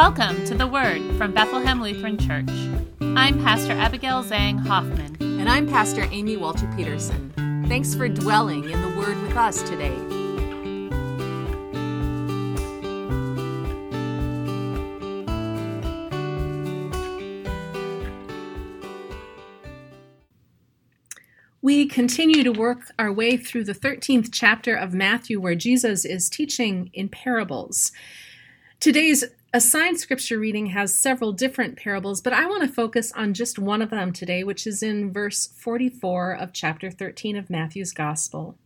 Welcome to the Word from Bethlehem Lutheran Church. I'm Pastor Abigail Zhang Hoffman. And I'm Pastor Amy Walter Peterson. Thanks for dwelling in the Word with us today. We continue to work our way through the 13th chapter of Matthew, where Jesus is teaching in parables. Today's assigned scripture reading has several different parables, but I want to focus on just one of them today, which is in verse 44 of chapter 13 of Matthew's Gospel.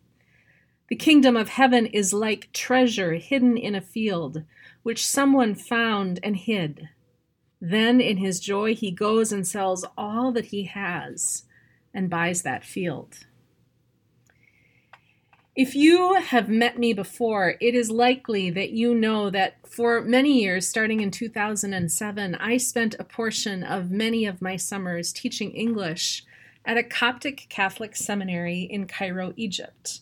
The kingdom of heaven is like treasure hidden in a field, which someone found and hid. Then, in his joy, he goes and sells all that he has and buys that field. If you have met me before, it is likely that you know that for many years, starting in 2007, I spent a portion of many of my summers teaching English at a Coptic Catholic seminary in Cairo, Egypt.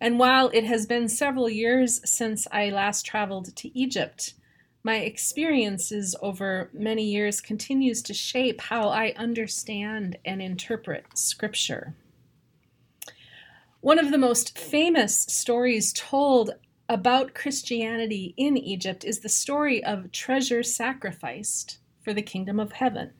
And while it has been several years since I last traveled to Egypt, my experiences over many years continues to shape how I understand and interpret scripture. One of the most famous stories told about Christianity in Egypt is the story of treasure sacrificed for the kingdom of heaven.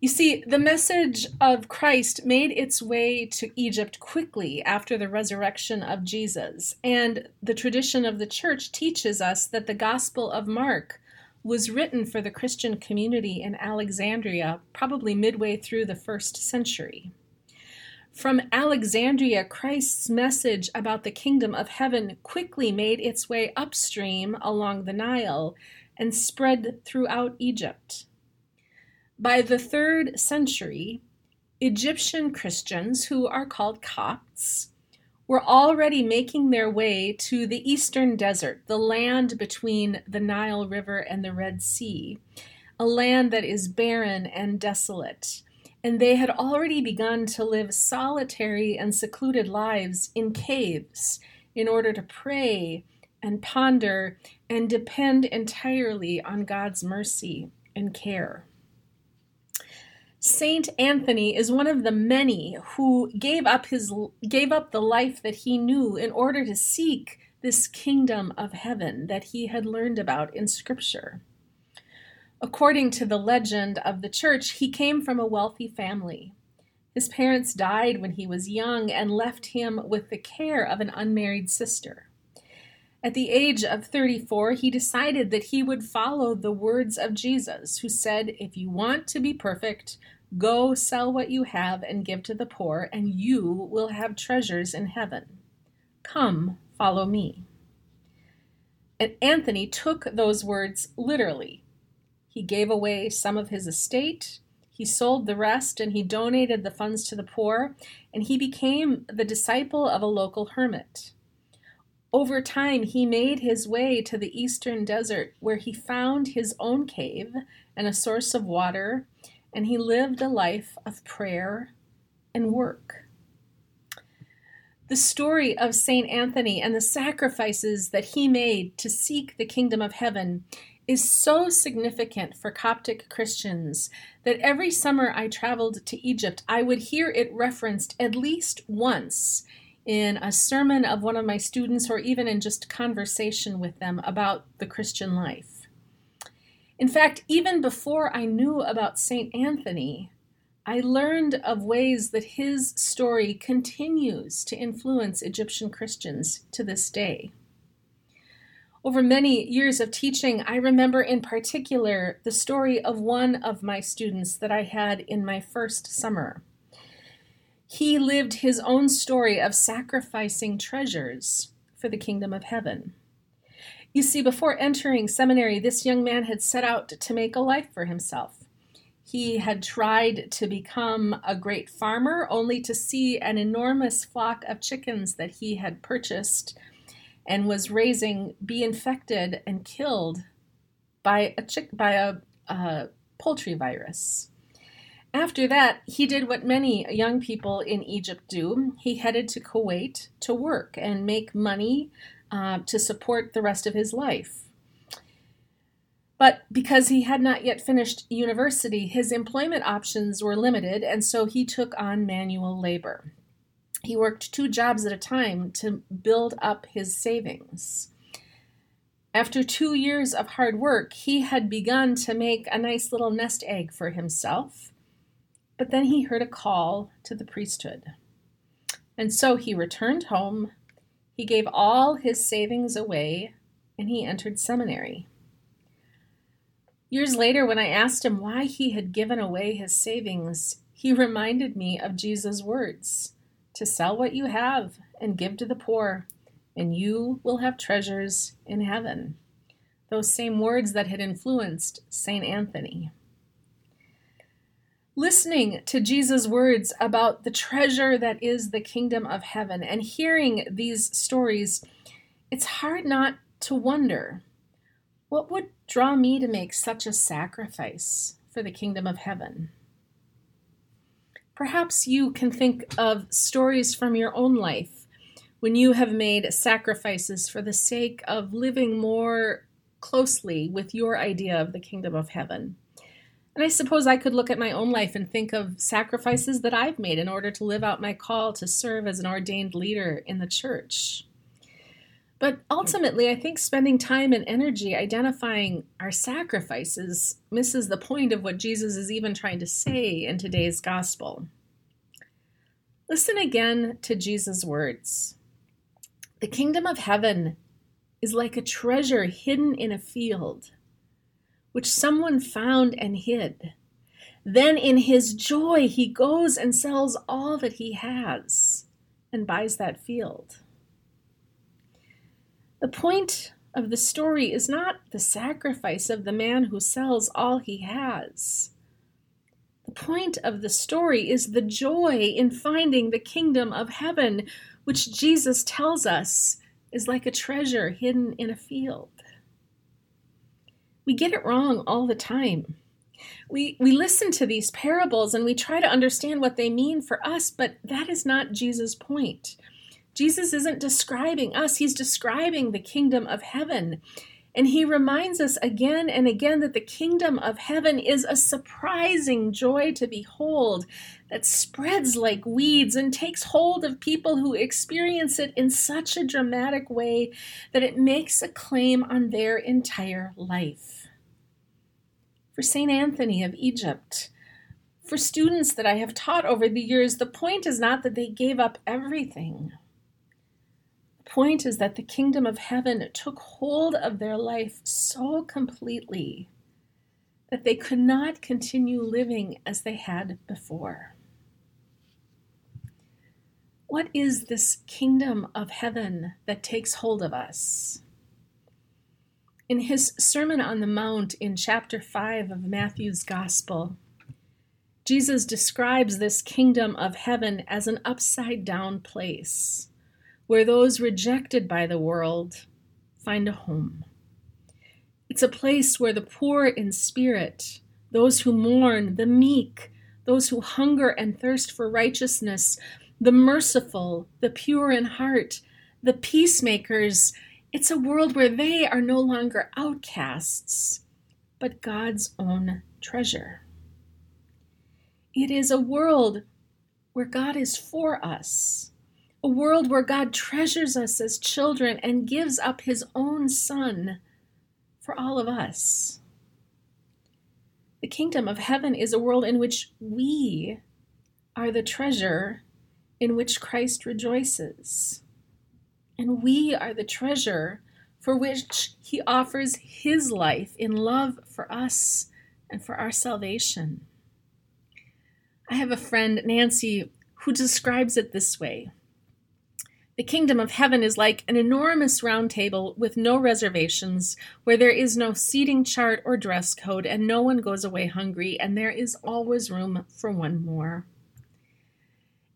You see, the message of Christ made its way to Egypt quickly after the resurrection of Jesus, and the tradition of the church teaches us that the Gospel of Mark was written for the Christian community in Alexandria, probably midway through the first century. From Alexandria, Christ's message about the kingdom of heaven quickly made its way upstream along the Nile and spread throughout Egypt. By the third century, Egyptian Christians, who are called Copts, were already making their way to the eastern desert, the land between the Nile River and the Red Sea, a land that is barren and desolate and they had already begun to live solitary and secluded lives in caves in order to pray and ponder and depend entirely on God's mercy and care. Saint Anthony is one of the many who gave up his gave up the life that he knew in order to seek this kingdom of heaven that he had learned about in scripture. According to the legend of the church, he came from a wealthy family. His parents died when he was young and left him with the care of an unmarried sister. At the age of 34, he decided that he would follow the words of Jesus, who said, If you want to be perfect, go sell what you have and give to the poor, and you will have treasures in heaven. Come, follow me. And Anthony took those words literally. He gave away some of his estate. He sold the rest and he donated the funds to the poor, and he became the disciple of a local hermit. Over time, he made his way to the eastern desert where he found his own cave and a source of water, and he lived a life of prayer and work. The story of St. Anthony and the sacrifices that he made to seek the kingdom of heaven is so significant for Coptic Christians that every summer I traveled to Egypt, I would hear it referenced at least once in a sermon of one of my students or even in just conversation with them about the Christian life. In fact, even before I knew about St. Anthony, I learned of ways that his story continues to influence Egyptian Christians to this day. Over many years of teaching, I remember in particular the story of one of my students that I had in my first summer. He lived his own story of sacrificing treasures for the kingdom of heaven. You see, before entering seminary, this young man had set out to make a life for himself. He had tried to become a great farmer, only to see an enormous flock of chickens that he had purchased and was raising be infected and killed by a chick by a, a poultry virus. After that, he did what many young people in Egypt do. He headed to Kuwait to work and make money uh, to support the rest of his life. But because he had not yet finished university, his employment options were limited, and so he took on manual labor. He worked two jobs at a time to build up his savings. After two years of hard work, he had begun to make a nice little nest egg for himself. But then he heard a call to the priesthood. And so he returned home. He gave all his savings away and he entered seminary. Years later, when I asked him why he had given away his savings, he reminded me of Jesus' words to sell what you have and give to the poor, and you will have treasures in heaven. Those same words that had influenced St. Anthony. Listening to Jesus' words about the treasure that is the kingdom of heaven and hearing these stories, it's hard not to wonder what would draw me to make such a sacrifice for the kingdom of heaven? Perhaps you can think of stories from your own life when you have made sacrifices for the sake of living more closely with your idea of the kingdom of heaven. And I suppose I could look at my own life and think of sacrifices that I've made in order to live out my call to serve as an ordained leader in the church. But ultimately, I think spending time and energy identifying our sacrifices misses the point of what Jesus is even trying to say in today's gospel. Listen again to Jesus' words The kingdom of heaven is like a treasure hidden in a field, which someone found and hid. Then, in his joy, he goes and sells all that he has and buys that field. The point of the story is not the sacrifice of the man who sells all he has. The point of the story is the joy in finding the kingdom of heaven, which Jesus tells us is like a treasure hidden in a field. We get it wrong all the time. We, we listen to these parables and we try to understand what they mean for us, but that is not Jesus' point. Jesus isn't describing us, he's describing the kingdom of heaven. And he reminds us again and again that the kingdom of heaven is a surprising joy to behold that spreads like weeds and takes hold of people who experience it in such a dramatic way that it makes a claim on their entire life. For St. Anthony of Egypt, for students that I have taught over the years, the point is not that they gave up everything point is that the kingdom of heaven took hold of their life so completely that they could not continue living as they had before. What is this kingdom of heaven that takes hold of us? In his Sermon on the Mount in chapter 5 of Matthew's Gospel, Jesus describes this kingdom of heaven as an upside down place where those rejected by the world find a home. It's a place where the poor in spirit, those who mourn, the meek, those who hunger and thirst for righteousness, the merciful, the pure in heart, the peacemakers, it's a world where they are no longer outcasts, but God's own treasure. It is a world where God is for us a world where God treasures us as children and gives up his own Son for all of us. The kingdom of heaven is a world in which we are the treasure in which Christ rejoices. And we are the treasure for which he offers his life in love for us and for our salvation. I have a friend, Nancy, who describes it this way. The kingdom of heaven is like an enormous round table with no reservations, where there is no seating chart or dress code, and no one goes away hungry, and there is always room for one more.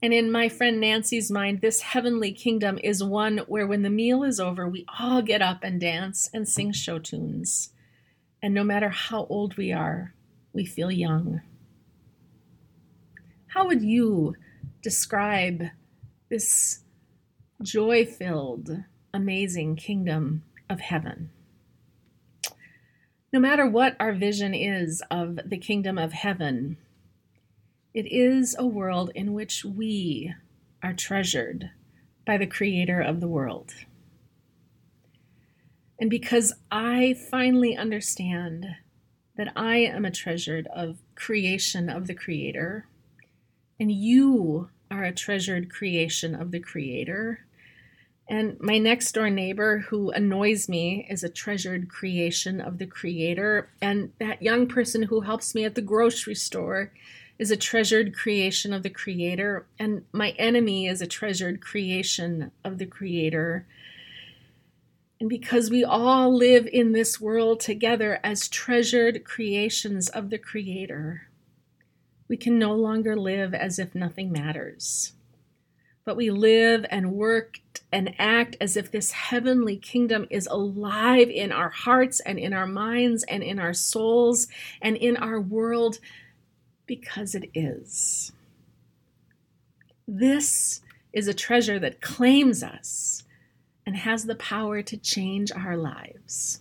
And in my friend Nancy's mind, this heavenly kingdom is one where when the meal is over, we all get up and dance and sing show tunes. And no matter how old we are, we feel young. How would you describe this joy filled, amazing kingdom of heaven. No matter what our vision is of the kingdom of heaven, it is a world in which we are treasured by the creator of the world. And because I finally understand that I am a treasured of creation of the creator, and you are a treasured creation of the creator, and my next door neighbor who annoys me is a treasured creation of the creator. And that young person who helps me at the grocery store is a treasured creation of the creator. And my enemy is a treasured creation of the creator. And because we all live in this world together as treasured creations of the creator, we can no longer live as if nothing matters but we live and work and act as if this heavenly kingdom is alive in our hearts and in our minds and in our souls and in our world because it is. This is a treasure that claims us and has the power to change our lives.